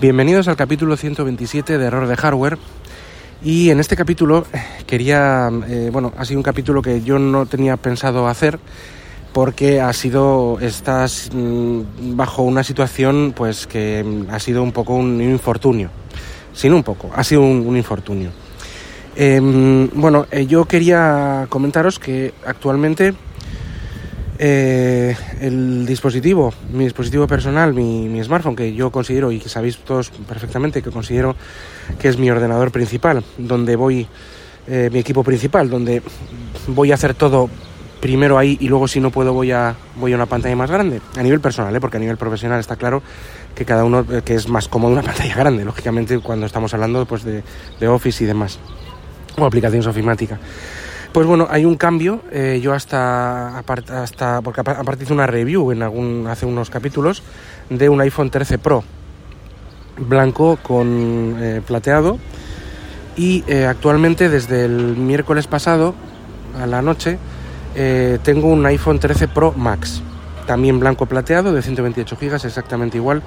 Bienvenidos al capítulo 127 de Error de Hardware. Y en este capítulo quería, eh, bueno, ha sido un capítulo que yo no tenía pensado hacer porque ha sido, estás mm, bajo una situación pues que mm, ha sido un poco un infortunio. Sin un poco, ha sido un, un infortunio. Em, bueno, eh, yo quería comentaros que actualmente eh, el dispositivo, mi dispositivo personal, mi, smartphone, que yo considero, y que sabéis todos perfectamente, que considero que es mi ordenador principal, donde voy, eh, mi equipo principal, donde voy a hacer todo primero ahí y luego si no puedo voy a, voy a una pantalla más grande, a nivel personal, ¿eh? porque a nivel profesional está claro que cada uno, eh, que es más cómodo una pantalla grande, lógicamente cuando estamos hablando pues, de, de Office y demás, o aplicaciones ofimática. Pues bueno, hay un cambio. Eh, yo hasta, hasta, porque aparte hice una review en algún, hace unos capítulos de un iPhone 13 Pro blanco con eh, plateado y eh, actualmente desde el miércoles pasado a la noche tengo un iPhone 13 Pro Max, también blanco plateado de 128 GB, exactamente igual,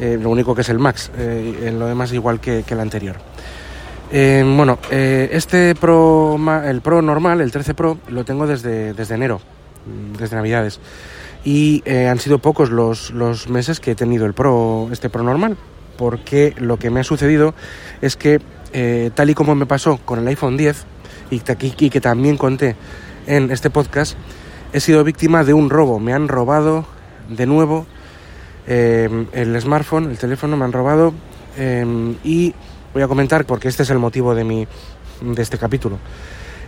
lo único que es el Max, en lo demás igual que el anterior. Eh, bueno, eh, este Pro, el Pro normal, el 13 Pro, lo tengo desde, desde enero, desde Navidades. Y eh, han sido pocos los, los, meses que he tenido el Pro, este Pro normal, porque lo que me ha sucedido es que, tal y como me pasó con el iPhone 10, y, que también conté en este podcast, he sido víctima de un robo. Me han robado de nuevo el smartphone, el teléfono, me han robado y voy a comentar porque este es el motivo de, mi, de este capítulo.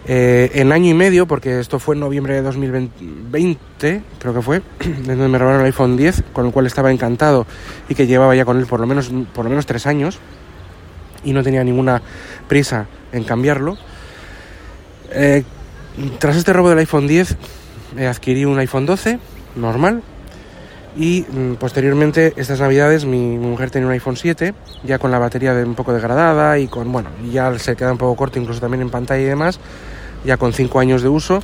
Eh, en año y medio, porque esto fue en noviembre de 2020, creo que fue, donde me robaron el iPhone 10, con el cual estaba encantado y que llevaba ya con él por lo menos, por lo menos tres años y no tenía ninguna prisa en cambiarlo. Eh, tras este robo del iPhone 10, eh, adquirí un iPhone 12 normal y mm, posteriormente estas navidades mi, mujer tenía un iPhone 7 ya con la batería de un poco degradada y con bueno ya se queda un poco corto incluso también en pantalla y demás ya con 5 años de uso.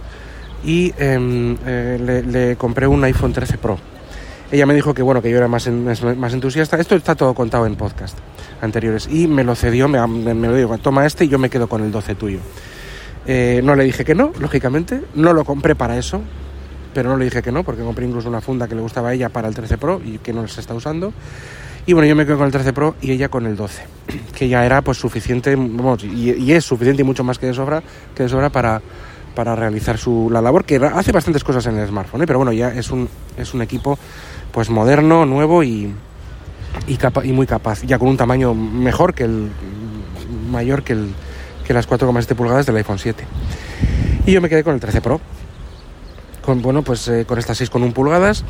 Y eh, eh, le, compré un iPhone 13 Pro. Ella me dijo que bueno que yo era más, más entusiasta. Esto está todo contado en podcast anteriores. Y me lo cedió me, me lo dijo toma este y yo me quedo con el 12 tuyo eh, no le dije que no lógicamente. No lo compré para eso pero no le dije que no, porque compré incluso una funda que le gustaba a ella para el 13 Pro y que no se está usando. Y bueno, yo me quedo con el 13 Pro y ella con el 12, que ya era pues suficiente, vamos, y, y, es suficiente y mucho más que de sobra, que de sobra para, para realizar su, la labor, que hace bastantes cosas en el smartphone, ¿eh? pero bueno, ya es un, es un equipo pues moderno, nuevo y, y, capa, y muy capaz, ya con un tamaño mejor que el, mayor que, el, que las 4,7 pulgadas del iPhone 7. Y yo me quedé con el 13 Pro, con, bueno, pues, eh, con estas 6,1 pulgadas,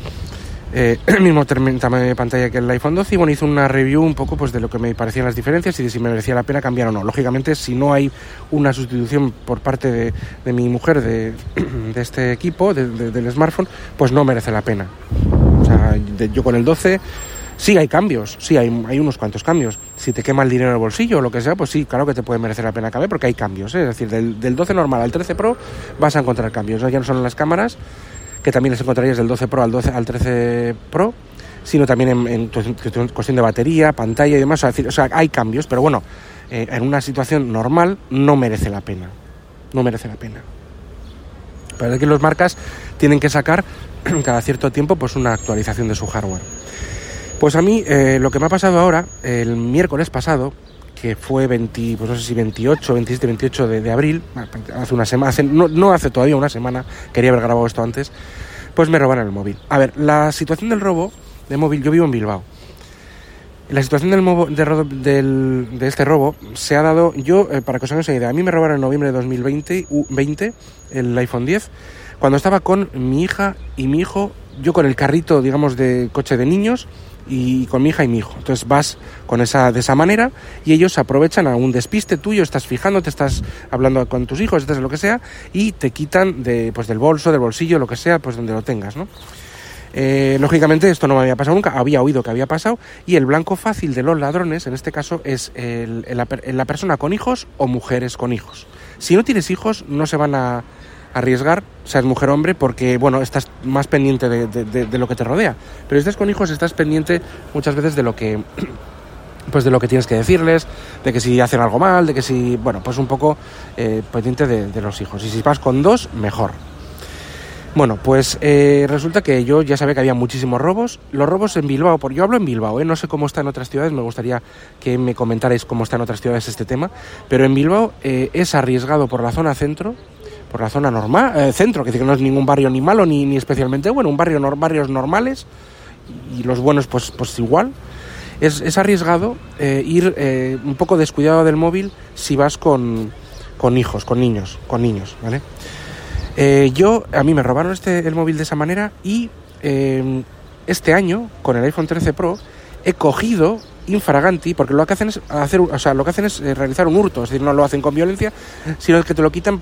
eh, el mismo tamaño de pantalla que el iPhone 12 y bueno, hice una review un poco pues, de lo que me parecían las diferencias y de si me merecía la pena cambiar o no. Lógicamente, si no hay una sustitución por parte de, de mi mujer de, de este equipo, de, del smartphone, pues no merece la pena. O sea, yo con el 12 sí hay cambios, sí hay, hay, unos cuantos cambios. Si te quema el dinero en el bolsillo o lo que sea, pues sí, claro que te puede merecer la pena cambiar porque hay cambios. ¿eh? Es decir, del, del, 12 normal al 13 Pro vas a encontrar cambios. ¿no? Ya no son las cámaras, que también les encontrarías del 12 Pro al, 12, al 13 Pro, sino también en, cuestión de batería, pantalla y demás. O sea, o sea hay cambios, pero bueno, eh, en una situación normal no merece la pena. No merece la pena. Pero que las marcas tienen que sacar cada cierto tiempo pues una actualización de su hardware. Pues a mí eh, lo que me ha pasado ahora, el miércoles pasado, que fue 20, pues no sé si 28, 27, 28 de, abril, hace una semana, hace, no, no, hace todavía una semana, quería haber grabado esto antes, pues me robaron el móvil. A ver, la situación del robo de móvil, yo vivo en Bilbao. La situación del, de, del, de este robo se ha dado, yo, eh, para que os hagáis una idea, a mí me robaron en noviembre de 2020 20, el iPhone 10, cuando estaba con mi hija y mi hijo, yo con el carrito, digamos, de coche de niños, y con mi hija y mi hijo. Entonces vas con esa, de esa manera y ellos aprovechan a un despiste tuyo, estás fijándote, estás hablando con tus hijos, estás lo que sea, y te quitan de, pues, del bolso, del bolsillo, lo que sea, pues donde lo tengas, ¿no? Eh, lógicamente esto no me había pasado nunca, había oído que había pasado y el blanco fácil de los ladrones en este caso es la, persona con hijos o mujeres con hijos. Si no tienes hijos no se van a arriesgar, seas mujer o hombre, porque bueno, estás más pendiente de, lo que te rodea. Pero si estás con hijos estás pendiente muchas veces de lo que pues de lo que tienes que decirles, de que si hacen algo mal, de que si, bueno, pues un poco eh, pendiente de los hijos. Y si vas con dos, mejor. Bueno, pues eh, resulta que yo ya sabía que había muchísimos robos. Los robos en Bilbao, por yo hablo en Bilbao, ¿eh? no sé cómo está en otras ciudades, me gustaría que me comentarais cómo está en otras ciudades este tema, pero en Bilbao eh, es arriesgado por la zona centro, por la zona normal, centro, que no es ningún barrio ni malo ni, ni especialmente bueno, un barrio, barrios normales y los buenos pues, pues igual. Es, es arriesgado ir un poco descuidado del móvil si vas con, con hijos, con niños, con niños, ¿vale? Eh, yo, a mí me robaron este, el móvil de esa manera y este año, con el iPhone 13 Pro, he cogido infraganti, porque lo que hacen es hacer, o sea, lo que hacen es eh, realizar un hurto, es decir, no lo hacen con violencia, sino que te lo quitan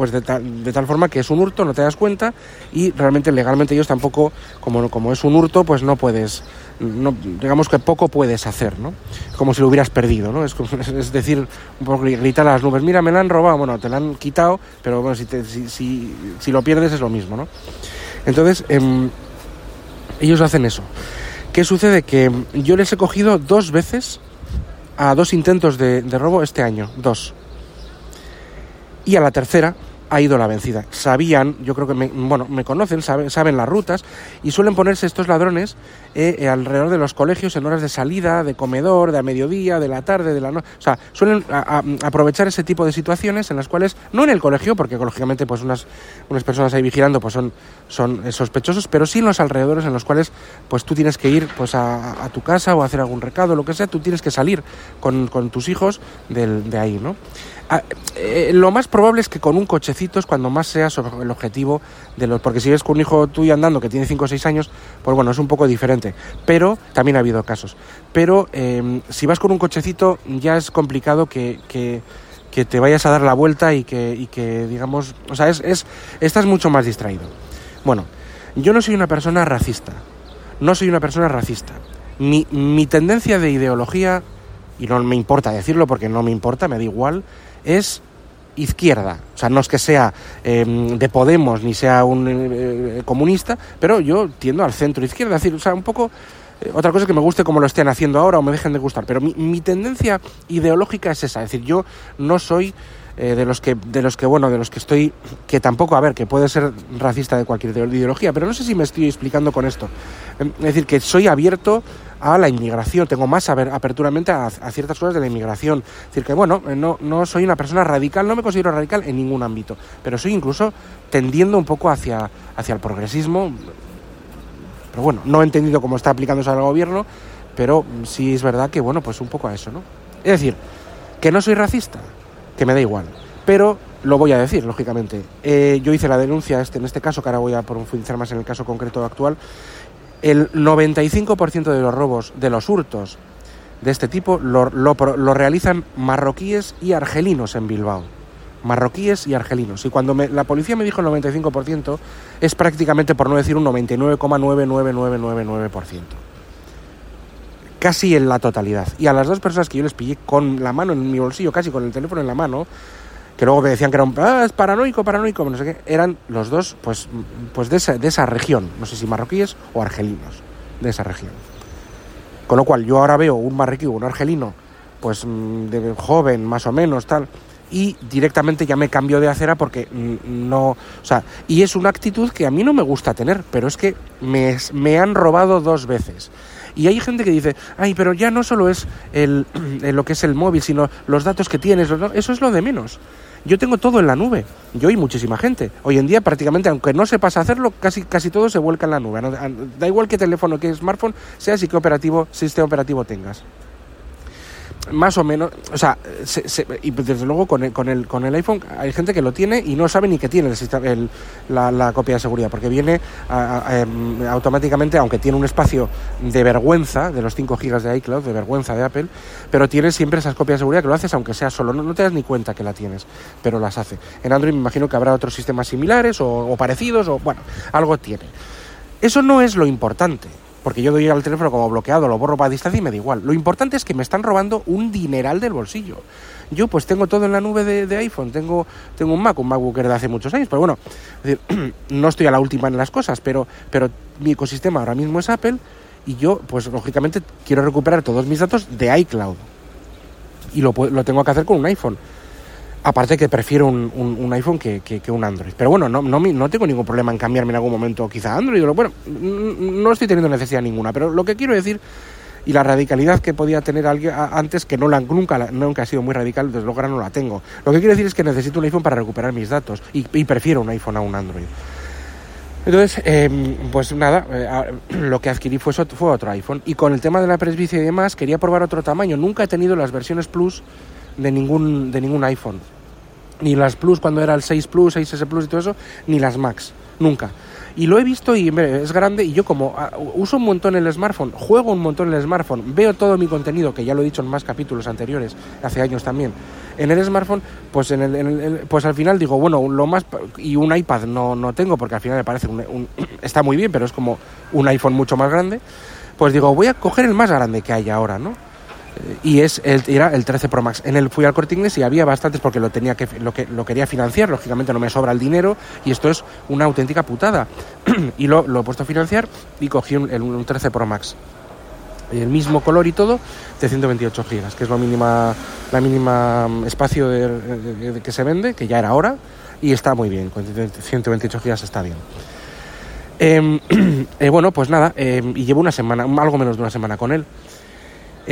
pues de, de, tal forma que es un hurto, no te das cuenta y realmente legalmente ellos tampoco, como, como es un hurto, pues no puedes, digamos que poco puedes hacer, ¿no? Como si lo hubieras perdido, ¿no? Es, decir, un poco gritar a las nubes, mira, me la han robado, bueno, te la han quitado, pero bueno, si, si, si, lo pierdes es lo mismo, ¿no? Entonces, em, ellos hacen eso. ¿Qué sucede? Que yo les he cogido dos veces a dos intentos de robo este año, dos. Y a la tercera, ha ido la vencida. Sabían, yo creo que me, bueno, me conocen, saben, saben las rutas y suelen ponerse estos ladrones eh, eh, alrededor de los colegios en horas de salida, de comedor, de a mediodía, de la tarde, de la noche. O sea, suelen aprovechar ese tipo de situaciones en las cuales, no en el colegio, porque lógicamente pues unas, unas personas ahí vigilando pues son, son eh, sospechosos, pero sí en los alrededores en los cuales pues tú tienes que ir pues a, tu casa o hacer algún recado, lo que sea, tú tienes que salir con, con tus hijos del, de ahí, ¿no? Ah, eh, lo más probable es que con un cochecito es cuando más sea el objetivo de los. Porque si ves con un hijo tuyo andando que tiene 5 o 6 años, pues bueno, es un poco diferente. Pero también ha habido casos. Pero em, si vas con un cochecito, ya es complicado que, que, te vayas a dar la vuelta y que, y que digamos. O sea, es, es, estás mucho más distraído. Bueno, yo no soy una persona racista. No soy una persona racista. Mi, mi tendencia de ideología, y no me importa decirlo porque no me importa, me da igual es izquierda. O sea, no es que sea em, de Podemos ni sea un eh, comunista, pero yo tiendo al centro izquierda. Es decir, o sea, un poco. Eh, otra cosa es que me guste como lo estén haciendo ahora o me dejen de gustar, pero mi, mi tendencia ideológica es esa. Es decir, yo no soy eh, de los que de los que bueno de los que estoy que tampoco a ver que puede ser racista de cualquier ideología pero no sé si me estoy explicando con esto. Em, es decir que soy abierto a la inmigración tengo más aperturamente a, ciertas cosas de la inmigración. Es decir que bueno eh, no, no soy una persona radical no me considero radical en ningún ámbito pero soy incluso tendiendo un poco hacia hacia el progresismo. Pero bueno no he entendido cómo está aplicándose al gobierno pero sí es verdad que bueno pues un poco a eso no es decir que no soy racista que me da igual. Pero lo voy a decir, lógicamente. Eh, yo hice la denuncia este, en este caso, que ahora voy a profundizar más en el caso concreto actual. El 95% de los robos, de los hurtos de este tipo, lo, realizan marroquíes y argelinos en Bilbao. Marroquíes y argelinos. Y cuando la policía me dijo el 95%, es prácticamente, por no decir un 99,99999% casi en la totalidad. Y a las dos personas que yo les pillé con la mano en mi bolsillo, casi con el teléfono en la mano, que luego me decían que eran ah, es paranoico, paranoico, no sé qué, eran los dos pues, pues de, esa, de esa región, no sé si marroquíes o argelinos, de esa región. Con lo cual yo ahora veo un marroquí o un argelino, pues mm, de joven, más o menos, tal, y directamente ya me cambio de acera porque no, o sea, y es una actitud que a mí no me gusta tener, pero es que me, me han robado dos veces. Y hay gente que dice, ay, pero ya no solo es el, lo que es el móvil, sino los datos que tienes, eso es lo de menos. Yo tengo todo en la nube, yo y muchísima gente. Hoy en día prácticamente, aunque no sepas hacerlo, casi, casi todo se vuelca en la nube. Da igual qué teléfono, qué smartphone, sea y qué operativo, sistema operativo tengas. Más o menos, o sea, se- se- y desde luego con el, con, el, con el iPhone hay gente que lo tiene y no sabe ni que tiene el el- la, la copia de seguridad, porque viene a- em, automáticamente, aunque tiene un espacio de vergüenza, de los 5 gigas de iCloud, de vergüenza de Apple, pero tiene siempre esas copias de seguridad que lo haces aunque sea solo, no, no te das ni cuenta que la tienes, pero las hace. En Android me imagino que habrá otros sistemas similares o, o parecidos, o bueno, algo tiene. Eso no es lo importante, porque yo doy al teléfono como bloqueado, lo borro para distancia y me da igual. Lo importante es que me están robando un dineral del bolsillo. Yo pues tengo todo en la nube de, iPhone, tengo, tengo un Mac, un MacBook de hace muchos años, pero bueno, no estoy a la última en las cosas, pero, pero mi ecosistema ahora mismo es Apple y yo pues lógicamente quiero recuperar todos mis datos de iCloud. Y lo, lo tengo que hacer con un iPhone. Aparte que prefiero un, un- iPhone que, que- que un Android. Pero bueno, no, no, no tengo ningún problema en cambiarme en algún momento quizá Android. Bueno, no estoy teniendo necesidad ninguna. Pero lo que quiero decir, y la radicalidad que podía tener alguien antes, que no la, nunca, nunca ha sido muy radical, desde luego ahora no la tengo. Lo que quiero decir es que necesito un iPhone para recuperar mis datos. Y, y prefiero un iPhone a un Android. Entonces, eh, pues nada, eh, lo que adquirí fue, fue otro iPhone. Y con el tema de la presbicia y demás, quería probar otro tamaño. Nunca he tenido las versiones Plus de ningún, de ningún iPhone. Ni las Plus cuando era el 6 Plus, 6S Plus y todo eso, ni las Max. Nunca. Y lo he visto y es grande y yo como ah, uso un montón el smartphone, juego un montón el smartphone, veo todo mi contenido, que ya lo he dicho en más capítulos anteriores, hace años también, en el smartphone, pues en el, en el- pues al final digo, bueno, lo más y un iPad no, no tengo porque al final me parece un, un- está muy bien, pero es como un iPhone mucho más grande, pues digo, voy a coger el más grande que hay ahora, ¿no? Y es el, era el 13 Pro Max. En el fui al Corte y había bastantes porque lo tenía que lo que lo quería financiar, lógicamente no me sobra el dinero y esto es una auténtica putada. y lo, lo he puesto a financiar y cogí un, el, un 13 Pro Max. El mismo color y todo de 128 gigas, que es lo mínima la mínima mm, espacio de- que se vende, que ya era hora y está muy bien, con 128 gigas está bien. Em, eh, bueno, pues nada, em, y llevo una semana, algo menos de una semana con él.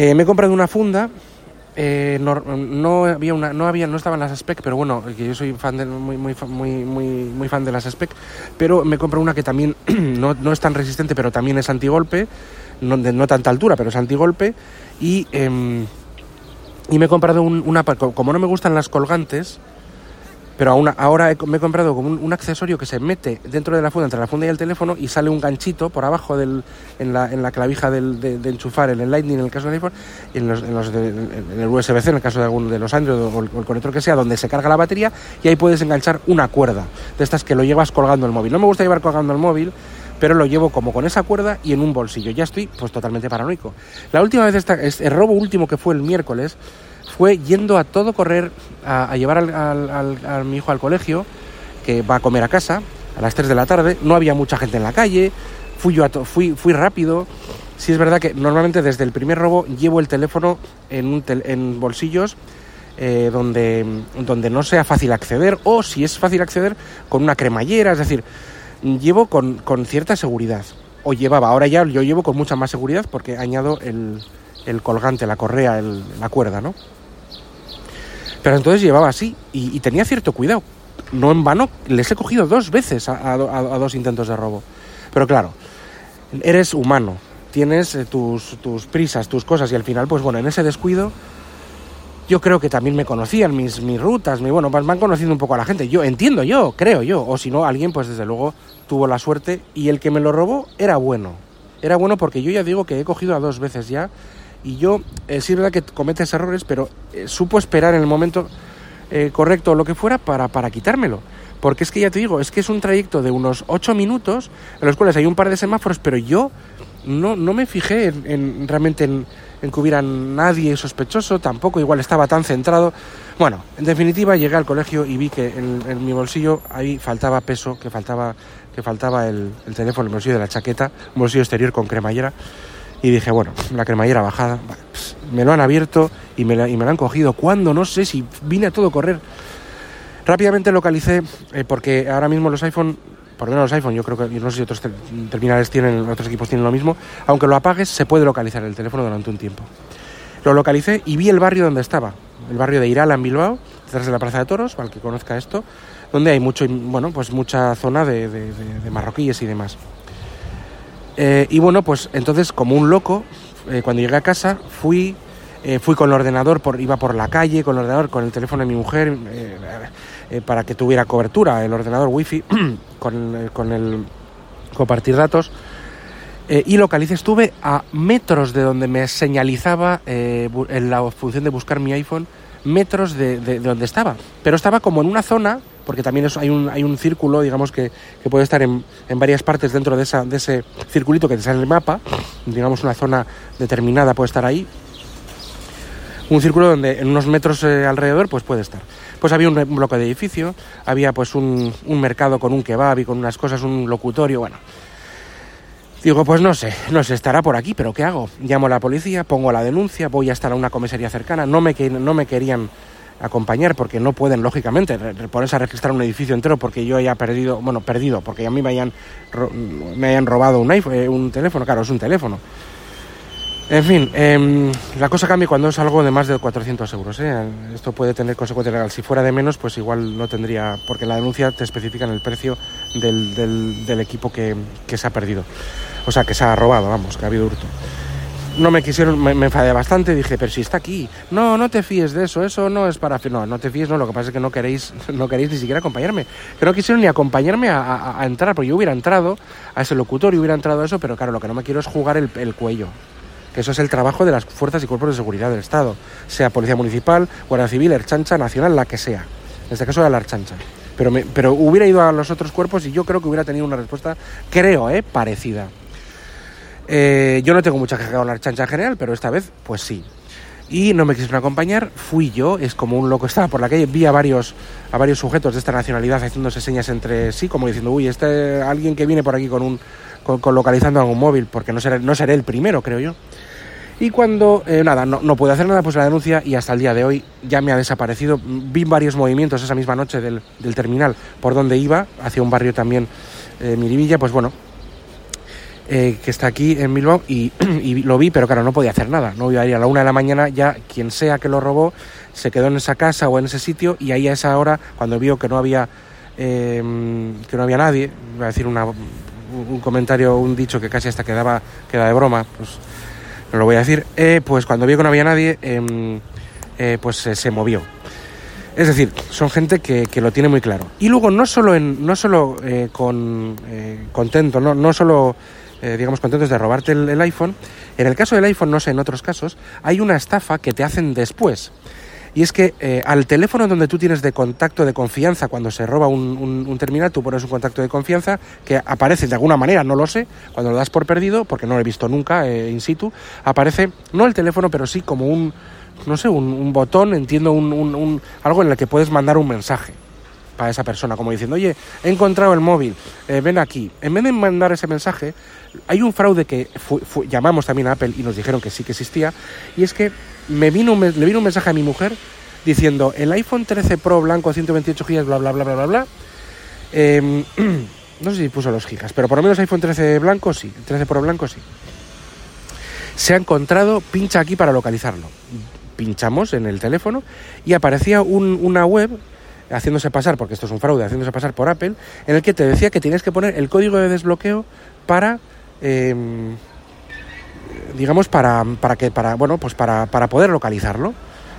Eh, me he comprado una funda. eh, no, había no había, no estaban las spec, pero bueno, que yo soy fan de, muy, muy, muy, muy, fan de las spec, pero me compro una que también no, no es tan resistente, pero también es antigolpe, no, de no tanta altura, pero es antigolpe, y, em, y me he comprado un- una, como no me gustan las colgantes, pero aún- ahora he me he comprado como un, accesorio que se mete dentro de la funda, entre la funda y el teléfono, y sale un ganchito por abajo del, en, la, clavija del, de, enchufar en el Lightning en el caso del iPhone, en, los, en, los de- en el USB-C en el caso de alguno de los Android o el, conector que sea, donde se carga la batería, y ahí puedes enganchar una cuerda, de estas que lo llevas colgando el móvil. No me gusta llevar colgando el móvil, pero lo llevo como con esa cuerda y en un bolsillo. Ya estoy pues totalmente paranoico. La última vez, esta, es- el robo último que fue el miércoles, fue yendo a todo correr a, llevar al, al- al- a mi hijo al colegio, que va a comer a casa a las 3 de la tarde. No había mucha gente en la calle, fui yo a to- fui, fui rápido. Sí es verdad que normalmente desde el primer robo llevo el teléfono en, un tel- en bolsillos eh, donde, donde no sea fácil acceder o si es fácil acceder con una cremallera, es decir, llevo con, con cierta seguridad. O llevaba, ahora ya yo llevo con mucha más seguridad porque añado el, el colgante, la correa, el- la cuerda, ¿no? Pero entonces llevaba así y, tenía cierto cuidado. No en vano, les he cogido dos veces a, a do- a- a dos intentos de robo. Pero claro, eres humano, tienes eh, tus, prisas, tus cosas y al final, pues bueno, en ese descuido yo creo que también me conocían mis, rutas, mi, bueno, van van conociendo un poco a la gente. Yo entiendo yo, creo yo, o si no, alguien pues desde luego tuvo la suerte y el que me lo robó era bueno. Era bueno porque yo ya digo que he cogido a dos veces ya y yo, eh, sí es verdad que cometes errores, pero eh, supo esperar en el momento eh, correcto o lo que fuera para, para quitármelo. Porque es que ya te digo, es que es un trayecto de unos 8 minutos, en los cuales hay un par de semáforos, pero yo no, no me fijé en, en- realmente en, que hubiera nadie sospechoso, tampoco igual estaba tan centrado. Bueno, en definitiva llegué al colegio y vi que en, en mi bolsillo ahí faltaba peso, que faltaba, que faltaba el, el teléfono, el bolsillo de la chaqueta, un bolsillo exterior con cremallera. Y dije, bueno, la cremallera bajada, bah, pss, me lo han abierto y me, la, y me lo han cogido. ¿Cuándo? No sé si vine a todo correr. Rápidamente localicé, eh, porque ahora mismo los iPhone, por lo menos los iPhone, yo creo que, no sé si otros te- terminales tienen, otros equipos tienen lo mismo, aunque lo apagues, se puede localizar el teléfono durante un tiempo. Lo localicé y vi el barrio donde estaba, el barrio de Irala en Bilbao, detrás de la Plaza de Toros, para el que conozca esto, donde hay mucho, bueno, pues mucha zona de, de- de- de marroquíes y demás. Eh, y bueno, pues entonces como un loco, eh, cuando llegué a casa fui eh, fui con el ordenador, por, iba por la calle con el ordenador, con el teléfono de mi mujer, eh, eh, para que tuviera cobertura el ordenador wifi con, con el compartir datos. y localicé, estuve a metros de donde me señalizaba en la función de buscar mi iPhone, metros de, de, donde estaba. Pero estaba como en una zona, porque también hay, un, hay un círculo, digamos, que, que puede estar en, en, varias partes dentro de, esa, de ese circulito que te sale el mapa, digamos, una zona determinada puede estar ahí, un círculo donde en unos metros eh, alrededor pues puede estar. Pues había un, un, bloque de edificio, había pues un, un, mercado con un kebab y con unas cosas, un locutorio, bueno. Digo, pues no sé, no sé, estará por aquí, pero ¿qué hago? Llamo a la policía, pongo la denuncia, voy a estar a una comisaría cercana, no me, no me querían acompañar porque no pueden, lógicamente, ponerse a registrar un edificio entero porque yo haya perdido, bueno, perdido, porque a mí me hayan, me hayan robado un, iPhone, eh, un teléfono, claro, es un teléfono en fin, eh, la cosa cambia cuando es algo de más de 400 euros. ¿eh? Esto puede tener consecuencias legales. Si fuera de menos, pues igual no tendría, porque la denuncia te especifica en el precio del, del, del equipo que, que, se ha perdido. O sea, que se ha robado, vamos, que ha habido hurto. No me quisieron, me, me, enfadé bastante, dije, pero si está aquí. No, no te fíes de eso, eso no es para... No, no te fíes, no, lo que pasa es que no queréis, no queréis ni siquiera acompañarme. Que no quisieron ni acompañarme a, entrar, porque yo hubiera entrado a ese locutorio, hubiera entrado a eso, pero claro, lo que no me quiero es jugar el, el cuello que eso es el trabajo de las fuerzas y cuerpos de seguridad del Estado, sea Policía Municipal, Guardia Civil, Erchancha, Nacional, la que sea. En este caso era la Erchancha. Pero, me, pero hubiera ido a los otros cuerpos y yo creo que hubiera tenido una respuesta, creo, ¿eh? parecida. Eh, yo no tengo mucha queja con la Erchancha en general, pero esta vez, pues sí. Y no me quisieron acompañar, fui yo, es como un loco, estaba por la calle, vi a varios, a varios sujetos de esta nacionalidad haciéndose señas entre sí, como diciendo, uy, este alguien que viene por aquí con un con localizando algún móvil, porque no seré, no seré el primero, creo yo. Y cuando, eh, nada, no, no pude hacer nada, pues la denuncia y hasta el día de hoy ya me ha desaparecido. Vi varios movimientos esa misma noche del, del terminal por donde iba, hacia un barrio también, eh, Miribilla, pues bueno, eh, que está aquí en Bilbao y, lo vi, pero claro, no podía hacer nada. No iba a ir a la una de la mañana, ya quien sea que lo robó se quedó en esa casa o en ese sitio y ahí a esa hora, cuando vio que no había, eh, que no había nadie, iba a decir una, un comentario, un dicho que casi hasta quedaba, queda de broma, pues no lo voy a decir, eh, pues cuando vio que no había nadie, eh, eh, pues se movió. Es decir, son gente que, que, lo tiene muy claro. Y luego no solo, en, no solo con contento, no, no solo digamos contentos de robarte el, iPhone, en el caso del iPhone, no sé, en otros casos, hay una estafa que te hacen después. Y es que eh, al teléfono donde tú tienes de contacto de confianza cuando se roba un, un, un, terminal, tú pones un contacto de confianza que aparece de alguna manera, no lo sé, cuando lo das por perdido, porque no lo he visto nunca eh, in situ, aparece no el teléfono, pero sí como un, no sé, un, un botón, entiendo, un, algo en el que puedes mandar un mensaje para esa persona, como diciendo, oye, he encontrado el móvil, eh, ven aquí. En vez de mandar ese mensaje, hay un fraude que fu, llamamos también a Apple y nos dijeron que sí que existía, y es que me vino un, le vino un mensaje a mi mujer diciendo, el iPhone 13 Pro blanco 128 GB, bla, bla, bla, bla, bla, bla. Eh, no sé si puso los gigas, pero por lo menos iPhone 13 blanco sí, el 13 Pro blanco sí. Se ha encontrado, pincha aquí para localizarlo. Pinchamos en el teléfono y aparecía un, una web haciéndose pasar, porque esto es un fraude, haciéndose pasar por Apple, en el que te decía que tienes que poner el código de desbloqueo para, eh, digamos, para, para que, para, bueno, pues para, para poder localizarlo.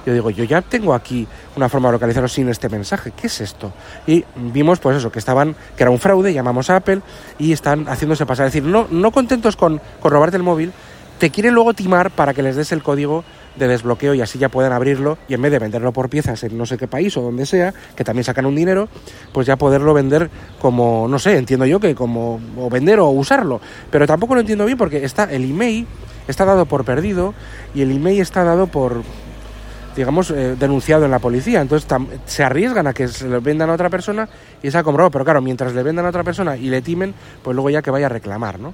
Yo digo, yo ya tengo aquí una forma de localizarlo sin este mensaje, ¿qué es esto? Y vimos, pues eso, que estaban, que era un fraude, llamamos a Apple y están haciéndose pasar, es decir, no, no contentos con, con robarte el móvil, te quieren luego timar para que les des el código de desbloqueo y así ya puedan abrirlo y en vez de venderlo por piezas en no sé qué país o donde sea, que también sacan un dinero, pues ya poderlo vender como, no sé, entiendo yo que como o vender o usarlo, pero tampoco lo entiendo bien porque está el email está dado por perdido y el email está dado por digamos, eh, denunciado en la policía. Entonces se arriesgan a que se lo vendan a otra persona y se ha comprado. Pero claro, mientras le vendan a otra persona y le timen, pues luego ya que vaya a reclamar, ¿no?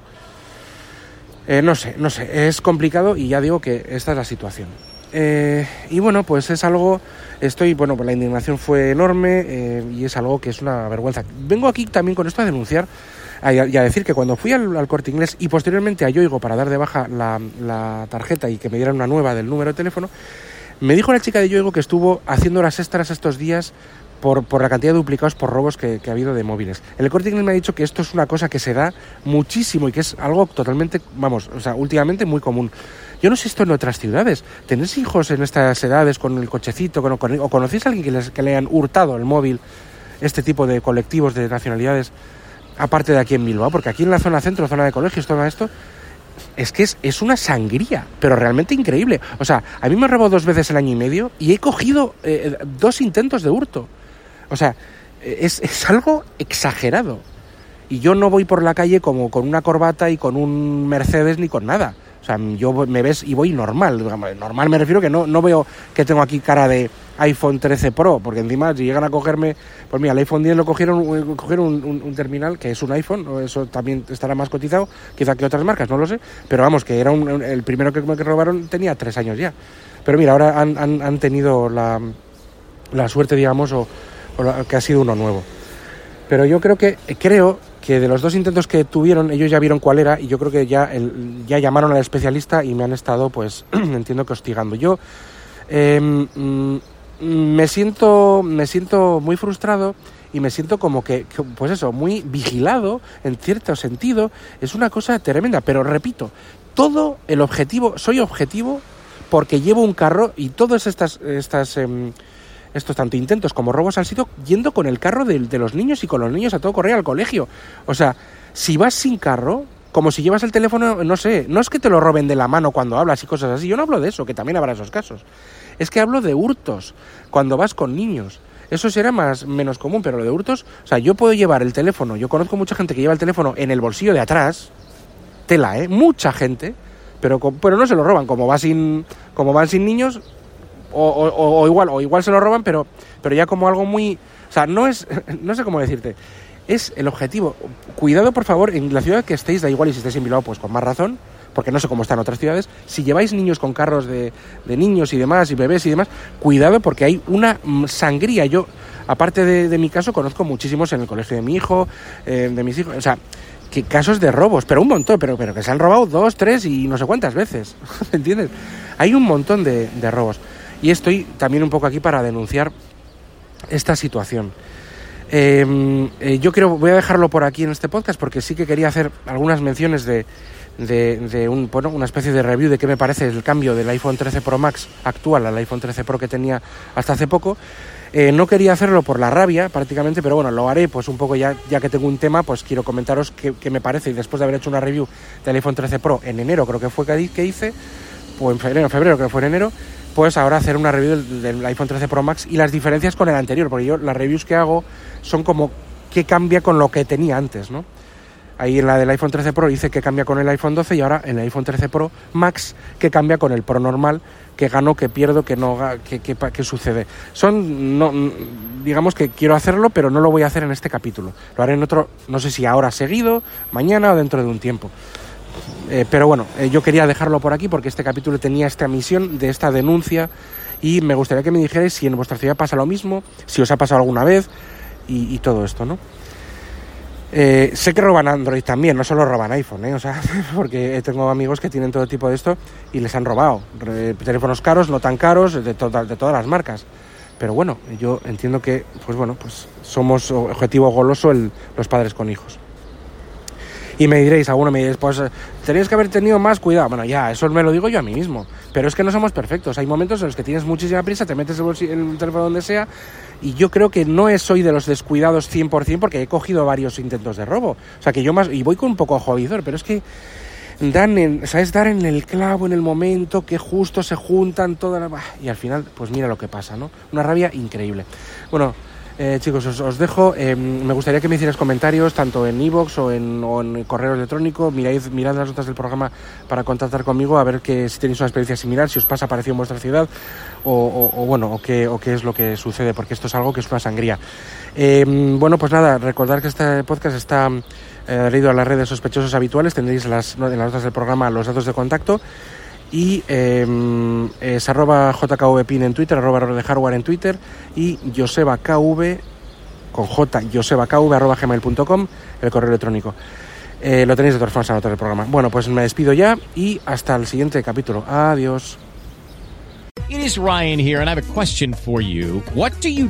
Eh, no sé, no sé, es complicado y ya digo que esta es la situación. Eh, y bueno, pues es algo, estoy, bueno, pues la indignación fue enorme eh, y es algo que es una vergüenza. Vengo aquí también con esto a denunciar a, y a decir que cuando fui al, corte inglés y posteriormente a Yoigo para dar de baja la, la, tarjeta y que me dieran una nueva del número de teléfono, me dijo la chica de Yoigo que estuvo haciendo las extras estos días por, por, la cantidad de duplicados por robos que, ha habido de móviles. El corte me ha dicho que esto es una cosa que se da muchísimo y que es algo totalmente, vamos, o sea, últimamente muy común. Yo no sé esto en otras ciudades. ¿Tenéis hijos en estas edades con el cochecito con, o conocéis a alguien que, les, que le hayan hurtado el móvil, este tipo de colectivos de nacionalidades, aparte de aquí en Bilbao? Porque aquí en la zona centro, zona de colegios, todo esto, es que es, es, una sangría, pero realmente increíble. O sea, a mí me robado dos veces el año y medio y he cogido eh, dos intentos de hurto. O sea, es, es, algo exagerado. Y yo no voy por la calle como con una corbata y con un Mercedes ni con nada. O sea, yo me ves y voy normal. Normal me refiero que no, no veo que tengo aquí cara de iPhone 13 Pro, porque encima si llegan a cogerme, pues mira, el iPhone 10 lo cogieron, eh, cogieron un, terminal que es un iPhone, eso también estará más cotizado, quizá que otras marcas, no lo sé, pero vamos, que era el primero que me robaron tenía tres años ya. Pero mira, ahora han, han, tenido la, la, suerte, digamos, o que ha sido uno nuevo. Pero yo creo que, creo que de los dos intentos que tuvieron, ellos ya vieron cuál era y yo creo que ya, ya llamaron al especialista y me han estado, pues, entiendo que hostigando. Yo em, mm, me, siento, me siento muy frustrado y me siento como que, pues eso, muy vigilado en cierto sentido. Es una cosa tremenda, pero repito, todo el objetivo, soy objetivo porque llevo un carro y todas estas... estas em, estos tanto intentos como robos han sido yendo con el carro de, los niños y con los niños a todo correr al colegio. O sea, si vas sin carro, como si llevas el teléfono, no sé, no es que te lo roben de la mano cuando hablas y cosas así, yo no hablo de eso, que también habrá esos casos. Es que hablo de hurtos, cuando vas con niños. Eso será más menos común, pero lo de hurtos, o sea, yo puedo llevar el teléfono, yo conozco mucha gente que lleva el teléfono en el bolsillo de atrás, tela, ¿eh? Mucha gente, pero, pero no se lo roban, como va sin como van sin niños, o, igual, o igual se lo roban, pero, pero ya como algo muy... O sea, no es, no sé cómo decirte, es el objetivo. Cuidado, por favor, en la ciudad que estéis, da igual y si estáis en Bilbao, pues con más razón, porque no sé cómo están otras ciudades, si lleváis niños con carros de, de niños y demás, y bebés y demás, cuidado porque hay una sangría. Yo, aparte de, mi caso, conozco muchísimos en el colegio de mi hijo, eh, de mis hijos, o sea, que casos de robos, pero un montón, pero, pero que se han robado dos, tres y no sé cuántas veces, ¿entiendes? Hay un montón de robos. Y estoy también un poco aquí para denunciar esta situación. Em, eh, yo creo, voy a dejarlo por aquí en este podcast porque sí que quería hacer algunas menciones de, de, un, bueno, una especie de review de qué me parece el cambio del iPhone 13 Pro Max actual al iPhone 13 Pro que tenía hasta hace poco. Eh, no quería hacerlo por la rabia prácticamente, pero bueno, lo haré pues un poco ya, ya que tengo un tema, pues quiero comentaros qué, qué me parece y después de haber hecho una review del iPhone 13 Pro en enero creo que fue que hice, o en febrero, en febrero creo que fue en enero, pues ahora hacer una review del, iPhone 13 Pro Max y las diferencias con el anterior, porque yo las reviews que hago son como qué cambia con lo que tenía antes, ¿no? Ahí en la del iPhone 13 Pro dice que cambia con el iPhone 12 y ahora en el iPhone 13 Pro Max que cambia con el Pro normal, que gano, que pierdo, que no que, que, sucede. Son no digamos que quiero hacerlo, pero no lo voy a hacer en este capítulo. Lo haré en otro, no sé si ahora seguido, mañana o dentro de un tiempo. Eh, pero bueno, eh, yo quería dejarlo por aquí porque este capítulo tenía esta misión de esta denuncia y me gustaría que me dijerais si en vuestra ciudad pasa lo mismo, si os ha pasado alguna vez y, todo esto, ¿no? Eh, sé que roban Android también, no solo roban iPhone, ¿eh? o sea, porque tengo amigos que tienen todo tipo de esto y les han robado teléfonos caros, no tan caros, de, de todas las marcas. Pero bueno, yo entiendo que, pues bueno, pues somos objetivo goloso los padres con hijos. Y me diréis, alguno me diréis, pues tenéis que haber tenido más cuidado. Bueno, ya, eso me lo digo yo a mí mismo. Pero es que no somos perfectos. Hay momentos en los que tienes muchísima prisa, te metes el, el teléfono donde sea. Y yo creo que no soy de los descuidados 100% porque he cogido varios intentos de robo. O sea, que yo más. Y voy con un poco ojo pero es que dan en, ¿sabes? Dar en el clavo en el momento que justo se juntan todas las... Y al final, pues mira lo que pasa, ¿no? Una rabia increíble. Bueno, eh, chicos, os, dejo. Eh, me gustaría que me hicierais comentarios tanto en iVoox o, en, correo electrónico. Mirad, mirad las notas del programa para contactar conmigo a ver que, si tenéis una experiencia similar, si os pasa parecido en vuestra ciudad o, bueno, o qué, o qué es lo que sucede, porque esto es algo que es una sangría. Eh, bueno, pues nada, recordad que este podcast está leído a las redes sospechosos habituales. Tendréis en las notas del programa los datos de contacto y em, es arroba jkvpin en Twitter, arroba de hardware en Twitter y josebakv con j josebakv arroba gmail.com el correo electrónico. Eh, lo tenéis de todas formas en del programa. Bueno, pues me despido ya y hasta el siguiente capítulo. Adiós. It Ryan here and I have a question for you. What do you?